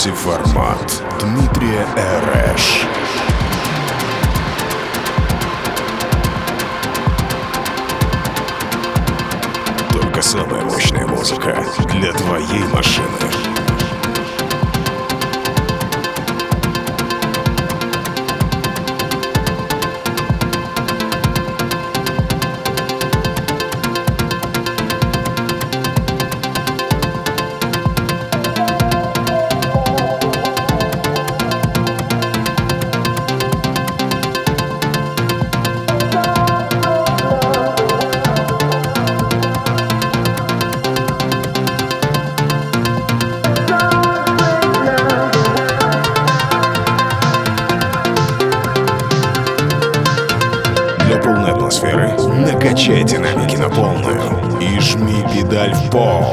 Слушаете Дмитрия Эрэш. Только самая мощная музыка для твоей машины. Накачай динамики на полную и жми педаль в пол.